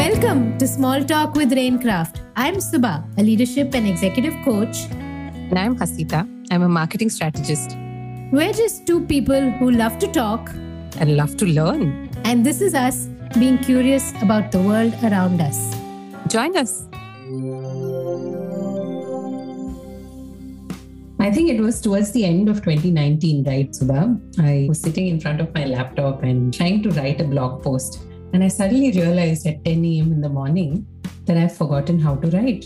Welcome to Small Talk with RainKraft. I'm Subha, a leadership and executive coach. And I'm Hasita. I'm a marketing strategist. We're just two people who love to talk and love to learn. And this is us being curious about the world around us. Join us. I think it was towards the end of 2019, right, Subha? I was sitting in front of my laptop and trying to write a blog post. And I suddenly realized at 10 a.m. in the morning that I've forgotten how to write.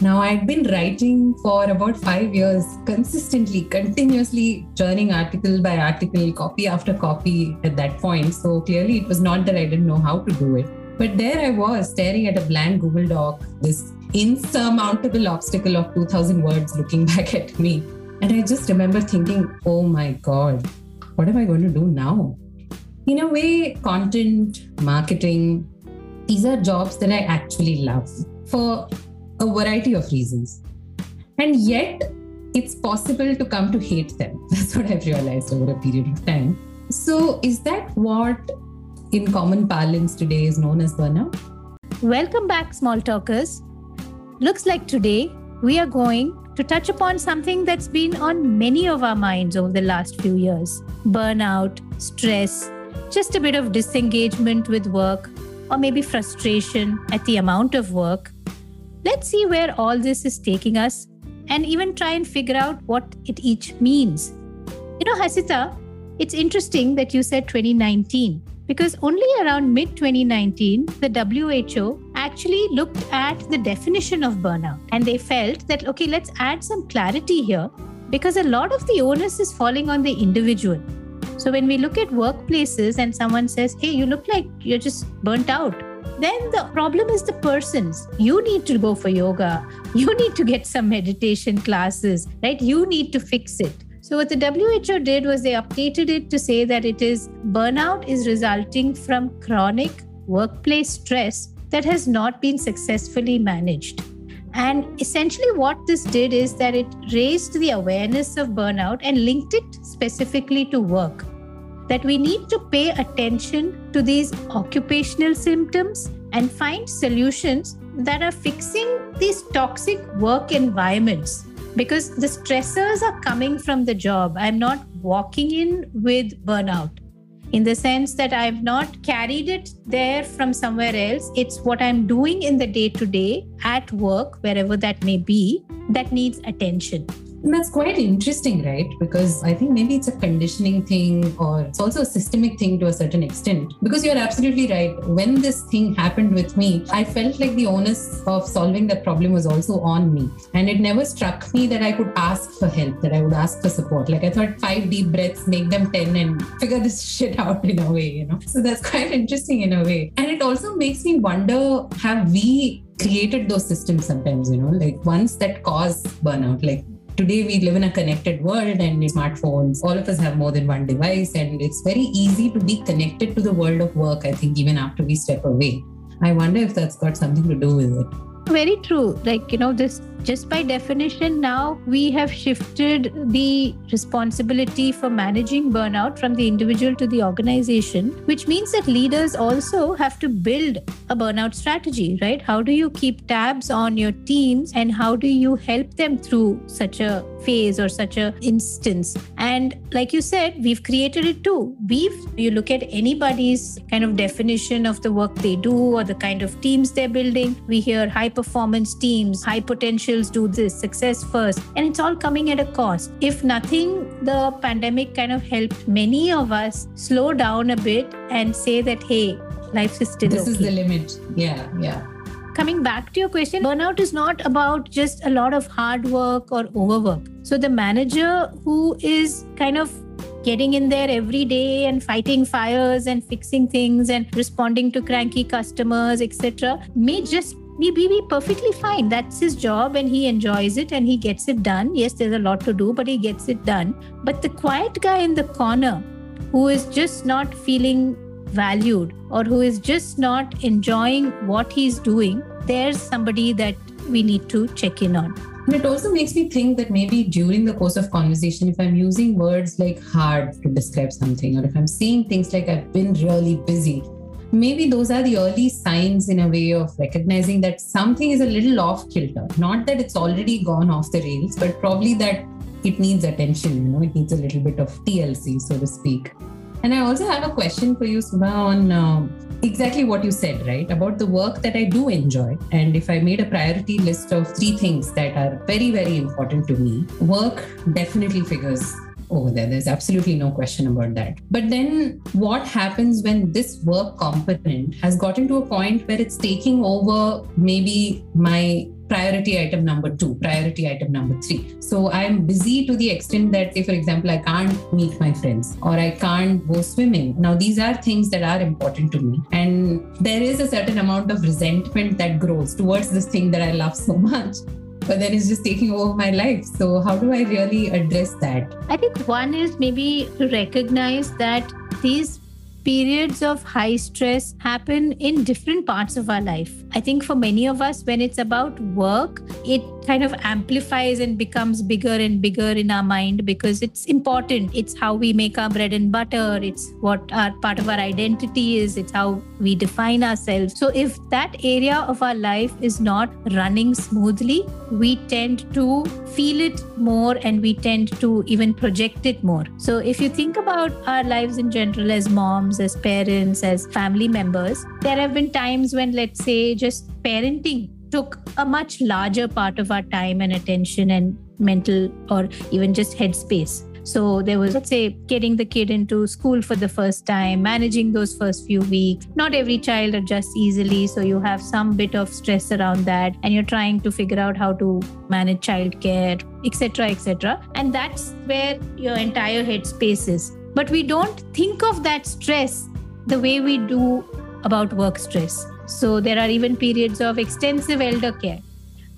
Now, I'd been writing for about five years, consistently, continuously churning article by article, copy after copy at that point. So clearly, it was not that I didn't know how to do it. But there I was staring at a blank Google Doc, this insurmountable obstacle of 2000 words looking back at me. And I just remember thinking, oh my God, what am I going to do now? In a way, content, marketing, these are jobs that I actually love for a variety of reasons. And yet, it's possible to come to hate them. That's what I've realized over a period of time. So, is that what in common parlance today is known as burnout? Welcome back, small talkers. Looks like today we are going to touch upon something that's been on many of our minds over the last few years burnout, stress, just a bit of disengagement with work, or maybe frustration at the amount of work. Let's see where all this is taking us and even try and figure out what it each means. You know, Hasita, it's interesting that you said 2019 because only around mid 2019, the WHO actually looked at the definition of burnout and they felt that, okay, let's add some clarity here because a lot of the onus is falling on the individual. So when we look at workplaces and someone says, hey, you look like you're just burnt out, then the problem is the persons. You need to go for yoga. You need to get some meditation classes, right? You need to fix it. So what the WHO did was they updated it to say that it is burnout is resulting from chronic workplace stress that has not been successfully managed. And essentially, what this did is that it raised the awareness of burnout and linked it specifically to work. That we need to pay attention to these occupational symptoms and find solutions that are fixing these toxic work environments. Because the stressors are coming from the job. I'm not walking in with burnout in the sense that I've not carried it there from somewhere else. It's what I'm doing in the day to day at work, wherever that may be, that needs attention. And that's quite interesting, right? Because I think maybe it's a conditioning thing or it's also a systemic thing to a certain extent. Because you're absolutely right. When this thing happened with me, I felt like the onus of solving that problem was also on me. And it never struck me that I could ask for help, that I would ask for support. Like I thought five deep breaths, make them 10 and figure this shit out in a way, you know? So that's quite interesting in a way. And it also makes me wonder have we created those systems sometimes, you know, like ones that cause burnout, like Today, we live in a connected world and smartphones. All of us have more than one device, and it's very easy to be connected to the world of work, I think, even after we step away. I wonder if that's got something to do with it. Very true. Like, you know, this just by definition, now we have shifted the responsibility for managing burnout from the individual to the organization, which means that leaders also have to build a burnout strategy, right? How do you keep tabs on your teams and how do you help them through such a phase or such a instance? And like you said, we've created it too. We've, you look at anybody's kind of definition of the work they do or the kind of teams they're building, we hear high performance teams, high potential do this, success first. And it's all coming at a cost. If nothing, the pandemic kind of helped many of us slow down a bit and say that, hey, life is still this okay. is the limit. Yeah, yeah coming back to your question, burnout is not about just a lot of hard work or overwork. So the manager who is kind of getting in there every day and fighting fires and fixing things and responding to cranky customers, etc., may just be, be perfectly fine. That's his job and he enjoys it and he gets it done. Yes, there's a lot to do, but he gets it done. But the quiet guy in the corner who is just not feeling valued or who is just not enjoying what he's doing, there's somebody that we need to check in on. And it also makes me think that maybe during the course of conversation, if I'm using words like hard to describe something, or if I'm saying things like I've been really busy, maybe those are the early signs in a way of recognizing that something is a little off kilter. Not that it's already gone off the rails, but probably that it needs attention, you know, it needs a little bit of TLC, so to speak. And I also have a question for you, Subha, on uh, exactly what you said, right? About the work that I do enjoy. And if I made a priority list of three things that are very, very important to me, work definitely figures over there. There's absolutely no question about that. But then what happens when this work component has gotten to a point where it's taking over maybe my priority item number two, priority item number three. So I'm busy to the extent that, say, for example, I can't meet my friends or I can't go swimming. Now, these are things that are important to me. And there is a certain amount of resentment that grows towards this thing that I love so much but then it's just taking over my life. So, how do I really address that? I think one is maybe to recognize that these periods of high stress happen in different parts of our life. I think for many of us, when it's about work, it kind of amplifies and becomes bigger and bigger in our mind because it's important. It's how we make our bread and butter. It's what our part of our identity is. It's how we define ourselves. So if that area of our life is not running smoothly, we tend to feel it more and we tend to even project it more. So if you think about our lives in general as moms, as parents, as family members, there have been times when, let's say, just parenting took a much larger part of our time and attention and mental or even just headspace. So there was, let's say, getting the kid into school for the first time, managing those first few weeks. Not every child adjusts easily. So you have some bit of stress around that. And you're trying to figure out how to manage childcare, etc., etc. And that's where your entire headspace is. But we don't think of that stress the way we do about work stress. So there are even periods of extensive elder care,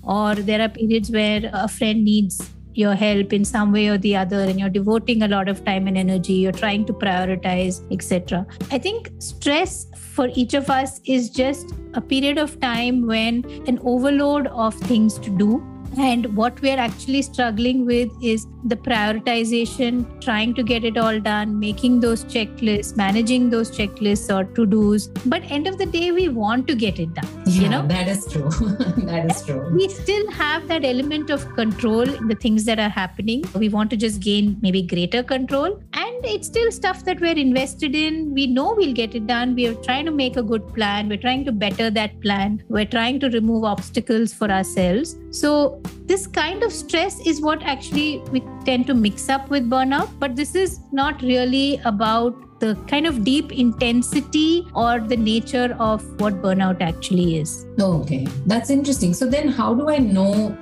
or there are periods where a friend needs your help in some way or the other and you're devoting a lot of time and energy you're trying to prioritize etc i think stress for each of us is just a period of time when an overload of things to do and what we're actually struggling with is the prioritization, trying to get it all done, making those checklists, managing those checklists or to dos. But end of the day, we want to get it done. Yeah, you know, that is true. that is true. We still have that element of control the things that are happening. We want to just gain maybe greater control. And it's still stuff that we're invested in. We know we'll get it done. We are trying to make a good plan. We're trying to better that plan. We're trying to remove obstacles for ourselves. So this kind of stress is what actually we tend to mix up with burnout but this is not really about the kind of deep intensity or the nature of what burnout actually is okay that's interesting so then how do i know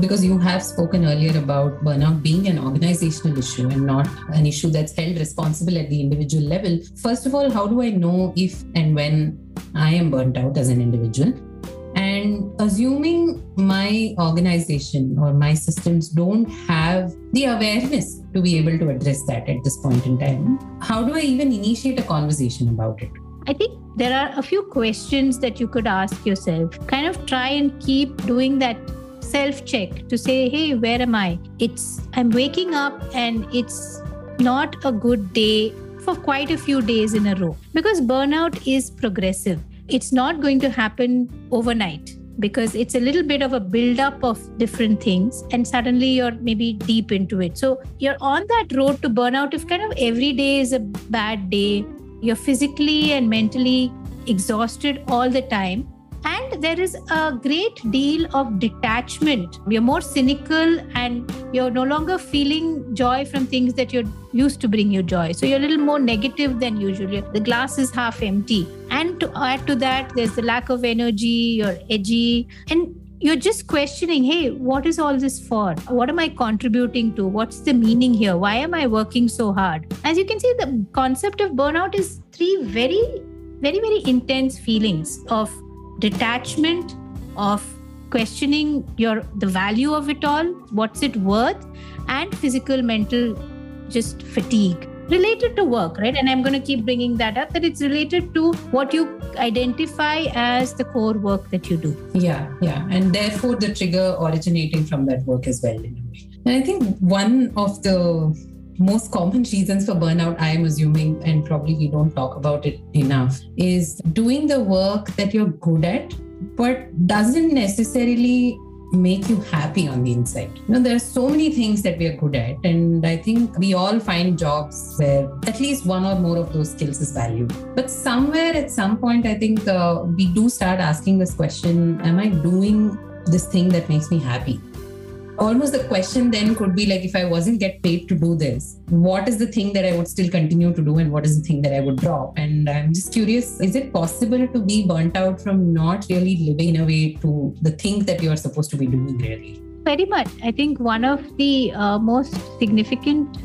because you have spoken earlier about burnout being an organizational issue and not an issue that's held responsible at the individual level. First of all, how do I know if and when I am burnt out as an individual? And assuming my organization or my systems don't have the awareness to be able to address that at this point in time, how do I even initiate a conversation about it? I think there are a few questions that you could ask yourself. Kind of try and keep doing that self check to say, hey, where am I? It's, I'm waking up and it's not a good day for quite a few days in a row. Because burnout is progressive. It's not going to happen overnight because it's a little bit of a build-up of different things and suddenly you're maybe deep into it. So you're on that road to burnout if kind of every day is a bad day. You're physically and mentally exhausted all the time and there is a great deal of detachment. You're more cynical and you're no longer feeling joy from things that you're used to bring you joy. So you're a little more negative than usual. The glass is half empty. And to add to that there's the lack of energy you're edgy. And you're just questioning hey what is all this for? What am i contributing to? What's the meaning here? Why am i working so hard? As you can see the concept of burnout is three very very very intense feelings of detachment of questioning your the value of it all what's it worth and physical mental just fatigue. Related to work right? And i'm going to keep bringing that up that it's related to what you identify as the core work that you do. Yeah yeah. And therefore the trigger originating from that work as well and i think one of the most common reasons for burnout, I am assuming, and probably we don't talk about it enough, is doing the work that you're good at, but doesn't necessarily make you happy on the inside. You know, there are so many things that we are good at, and I think we all find jobs where at least one or more of those skills is valued. But somewhere at some point, I think uh, we do start asking this question Am I doing this thing that makes me happy? Almost the question then could be like if i wasn't get paid to do this what is the thing that i would still continue to do and what is the thing that i would drop? And i'm just curious is it possible to be burnt out from not really living in a way to the thing that you are supposed to be doing really? Very much. I think one of the uh, most significant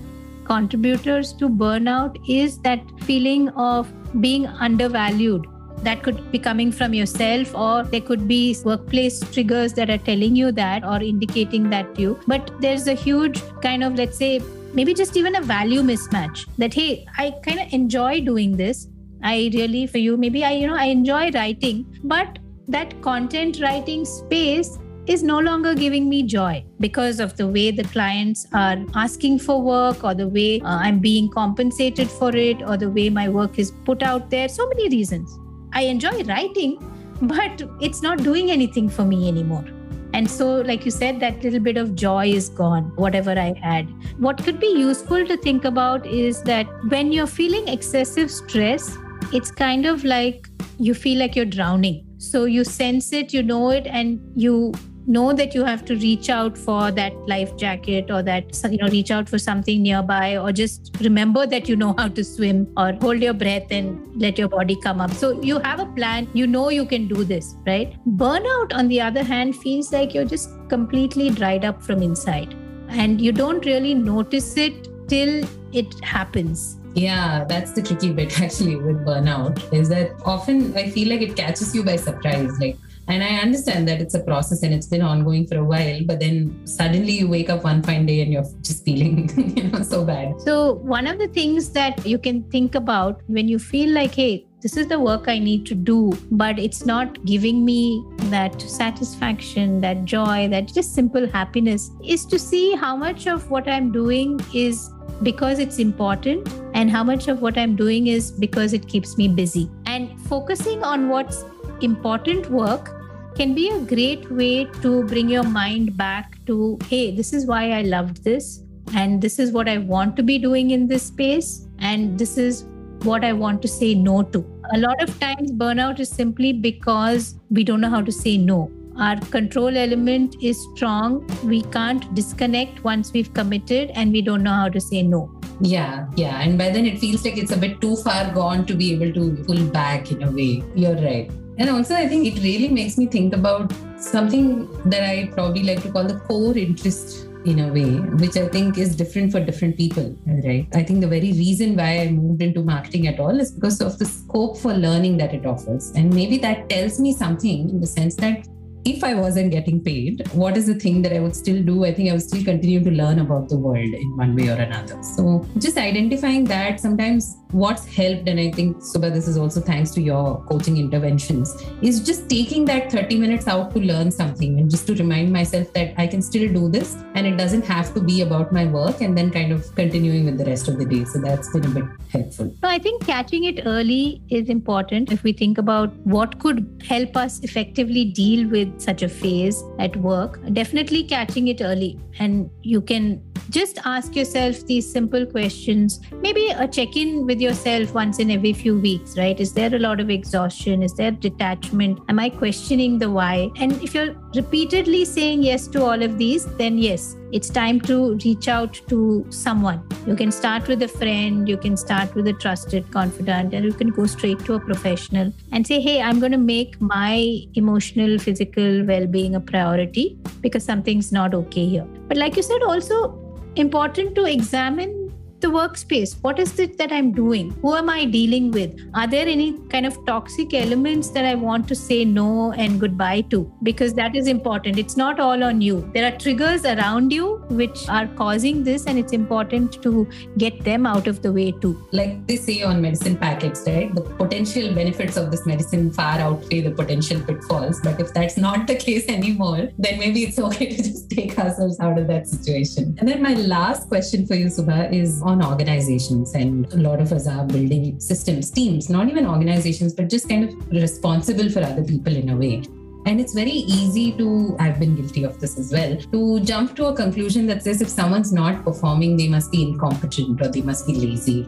contributors to burnout is that feeling of being undervalued that could be coming from yourself or there could be workplace triggers that are telling you that or indicating that to you but there's a huge kind of let's say maybe just even a value mismatch that hey i kind of enjoy doing this i really for you maybe i you know i enjoy writing but that content writing space is no longer giving me joy because of the way the clients are asking for work or the way uh, I'm being compensated for it or the way my work is put out there. So many reasons. I enjoy writing, but it's not doing anything for me anymore. And so, like you said, that little bit of joy is gone, whatever I had. What could be useful to think about is that when you're feeling excessive stress, it's kind of like you feel like you're drowning. So you sense it, you know it, and you know that you have to reach out for that life jacket or that you know reach out for something nearby or just remember that you know how to swim or hold your breath and let your body come up. So you have a plan. You know you can do this right? Burnout on the other hand feels like you're just completely dried up from inside and you don't really notice it till it happens. Yeah, that's the tricky bit actually with burnout is that often I feel like it catches you by surprise. Like and I understand that it's a process and it's been ongoing for a while, but then suddenly you wake up one fine day and you're just feeling, you know, so bad. So one of the things that you can think about when you feel like, hey, this is the work I need to do, but it's not giving me that satisfaction, that joy, that just simple happiness, is to see how much of what I'm doing is because it's important and how much of what I'm doing is because it keeps me busy. And focusing on what's important work can be a great way to bring your mind back to hey, this is why I loved this, and this is what I want to be doing in this space, and this is what I want to say no to. A lot of times, burnout is simply because we don't know how to say no. Our control element is strong. We can't disconnect once we've committed, and we don't know how to say no. Yeah, yeah. And by then it feels like it's a bit too far gone to be able to pull back in a way. You're right. And also, I think it really makes me think about something that I probably like to call the core interest in a way, which I think is different for different people, right? I think the very reason why I moved into marketing at all is because of the scope for learning that it offers. And maybe that tells me something in the sense that if I wasn't getting paid, what is the thing that I would still do? I think I would still continue to learn about the world in one way or another. So just identifying that sometimes what's helped, and I think Subha, this is also thanks to your coaching interventions, is just taking that 30 minutes out to learn something and just to remind myself that I can still do this and it doesn't have to be about my work and then kind of continuing with the rest of the day. So that's been a bit helpful. So I think catching it early is important if we think about what could help us effectively deal with such a phase at work, definitely catching it early. And you can just ask yourself these simple questions. Maybe a check in with yourself once in every few weeks, right? Is there a lot of exhaustion? Is there detachment? Am I questioning the why? And if you're repeatedly saying yes to all of these, then yes, it's time to reach out to someone. You can start with a friend, you can start with a trusted confidant, and you can go straight to a professional and say, Hey, I'm going to make my emotional, physical well being a priority because something's not okay here. But like you said, also important to examine the workspace? What is it that i'm doing? Who am i dealing with? Are there any kind of toxic elements that i want to say no and goodbye to? Because that is important. It's not all on you. There are triggers around you which are causing this and it's important to get them out of the way too. Like they say on medicine packets right? The potential benefits of this medicine far outweigh the potential pitfalls. But if that's not the case anymore then maybe it's okay to just take ourselves out of that situation. And then my last question for you subha is on organizations and a lot of us are building systems teams not even organizations but just kind of responsible for other people in a way and it's very easy to, I've been guilty of this as well, to jump to a conclusion that says if someone's not performing, they must be incompetent or they must be lazy.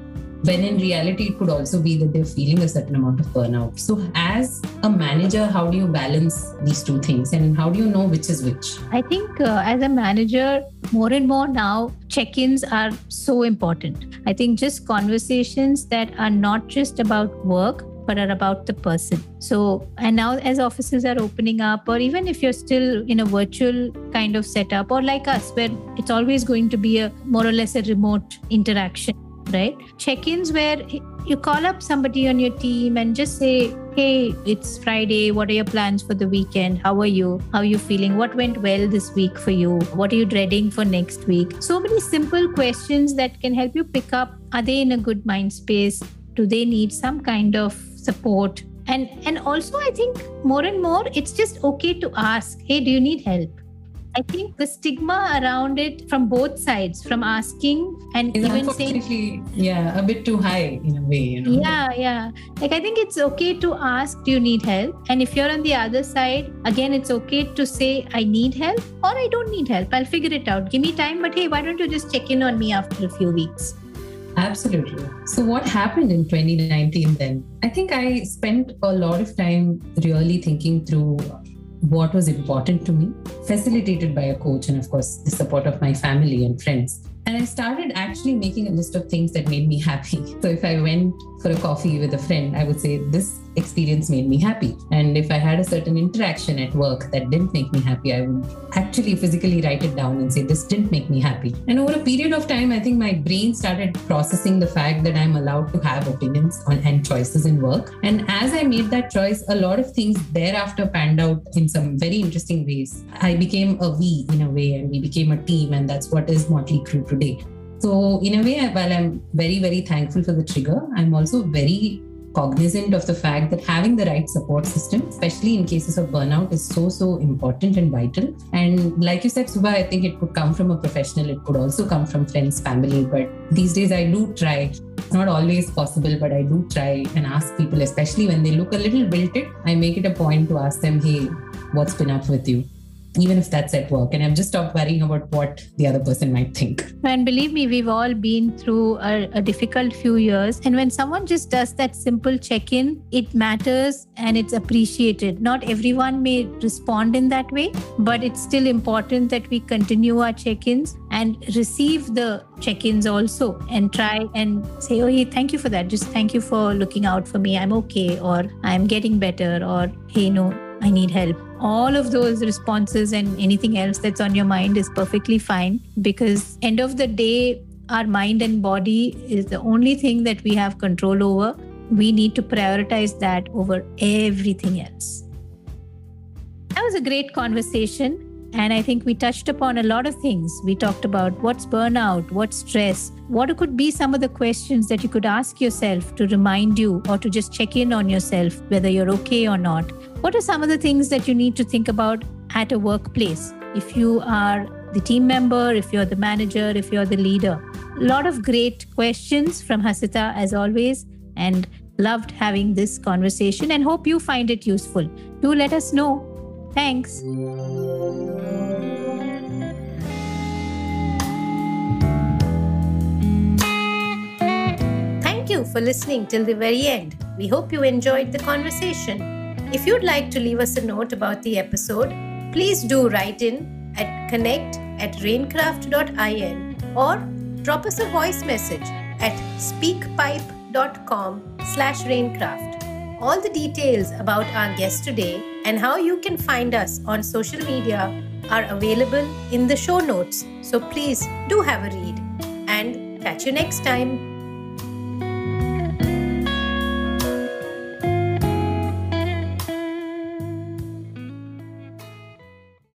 When in reality, it could also be that they're feeling a certain amount of burnout. So, as a manager, how do you balance these two things and how do you know which is which? I think uh, as a manager, more and more now, check ins are so important. I think just conversations that are not just about work, but are about the person. So, and now as offices are opening up, or even if you're still in a virtual kind of setup, or like us, where it's always going to be a more or less a remote interaction, right? Check ins where you call up somebody on your team and just say, Hey, it's Friday. What are your plans for the weekend? How are you? How are you feeling? What went well this week for you? What are you dreading for next week? So many simple questions that can help you pick up are they in a good mind space? Do they need some kind of support and and also i think more and more it's just okay to ask hey do you need help I think the stigma around it from both sides, from asking and even saying, yeah, a bit too high in a way, you know. yeah, yeah. Like, I think it's okay to ask, do you need help? And if you're on the other side, again, it's okay to say, I need help or I don't need help. I'll figure it out. Give me time, but hey, why don't you just check in on me after a few weeks? Absolutely. So, what happened in 2019 then? I think I spent a lot of time really thinking through what was important to me, facilitated by a coach, and of course, the support of my family and friends. And I started actually making a list of things that made me happy. So, if I went for a coffee with a friend, I would say, This experience made me happy. And if I had a certain interaction at work that didn't make me happy, I would actually physically write it down and say, This didn't make me happy. And over a period of time, I think my brain started processing the fact that I'm allowed to have opinions on and choices in work. And as I made that choice, a lot of things thereafter panned out in some very interesting ways. I became a we in a way, and we became a team, and that's what is Motley Crew today. So, in a way, while I'm very, very thankful for the trigger, I'm also very cognizant of the fact that having the right support system, especially in cases of burnout, is so, so important and vital. And like you said, Subha, I think it could come from a professional, it could also come from friends, family. But these days, I do try. It's not always possible, but I do try and ask people, especially when they look a little wilted, I make it a point to ask them, hey, what's been up with you? Even if that's at work. And I've just stopped worrying about what the other person might think. And believe me, we've all been through a, a difficult few years. And when someone just does that simple check in, it matters and it's appreciated. Not everyone may respond in that way, but it's still important that we continue our check ins and receive the check ins also and try and say, oh, hey, thank you for that. Just thank you for looking out for me. I'm okay, or I'm getting better, or hey, no, I need help. All of those responses and anything else that's on your mind is perfectly fine because end of the day our mind and body is the only thing that we have control over. We need to prioritize that over everything else. That was a great conversation. And I think we touched upon a lot of things. We talked about what's burnout, what's stress, what could be some of the questions that you could ask yourself to remind you or to just check in on yourself, whether you're okay or not. What are some of the things that you need to think about at a workplace? If you are the team member, if you're the manager, if you're the leader. A lot of great questions from Hasita, as always, and loved having this conversation and hope you find it useful. Do let us know. Thanks. You for listening till the very end. We hope you enjoyed the conversation. If you'd like to leave us a note about the episode, please do write in at connect at rainkraft.in or drop us a voice message at speakpipe.com slash rainkraft. All the details about our guest today and how you can find us on social media are available in the show notes. So please do have a read. And Catch you next time.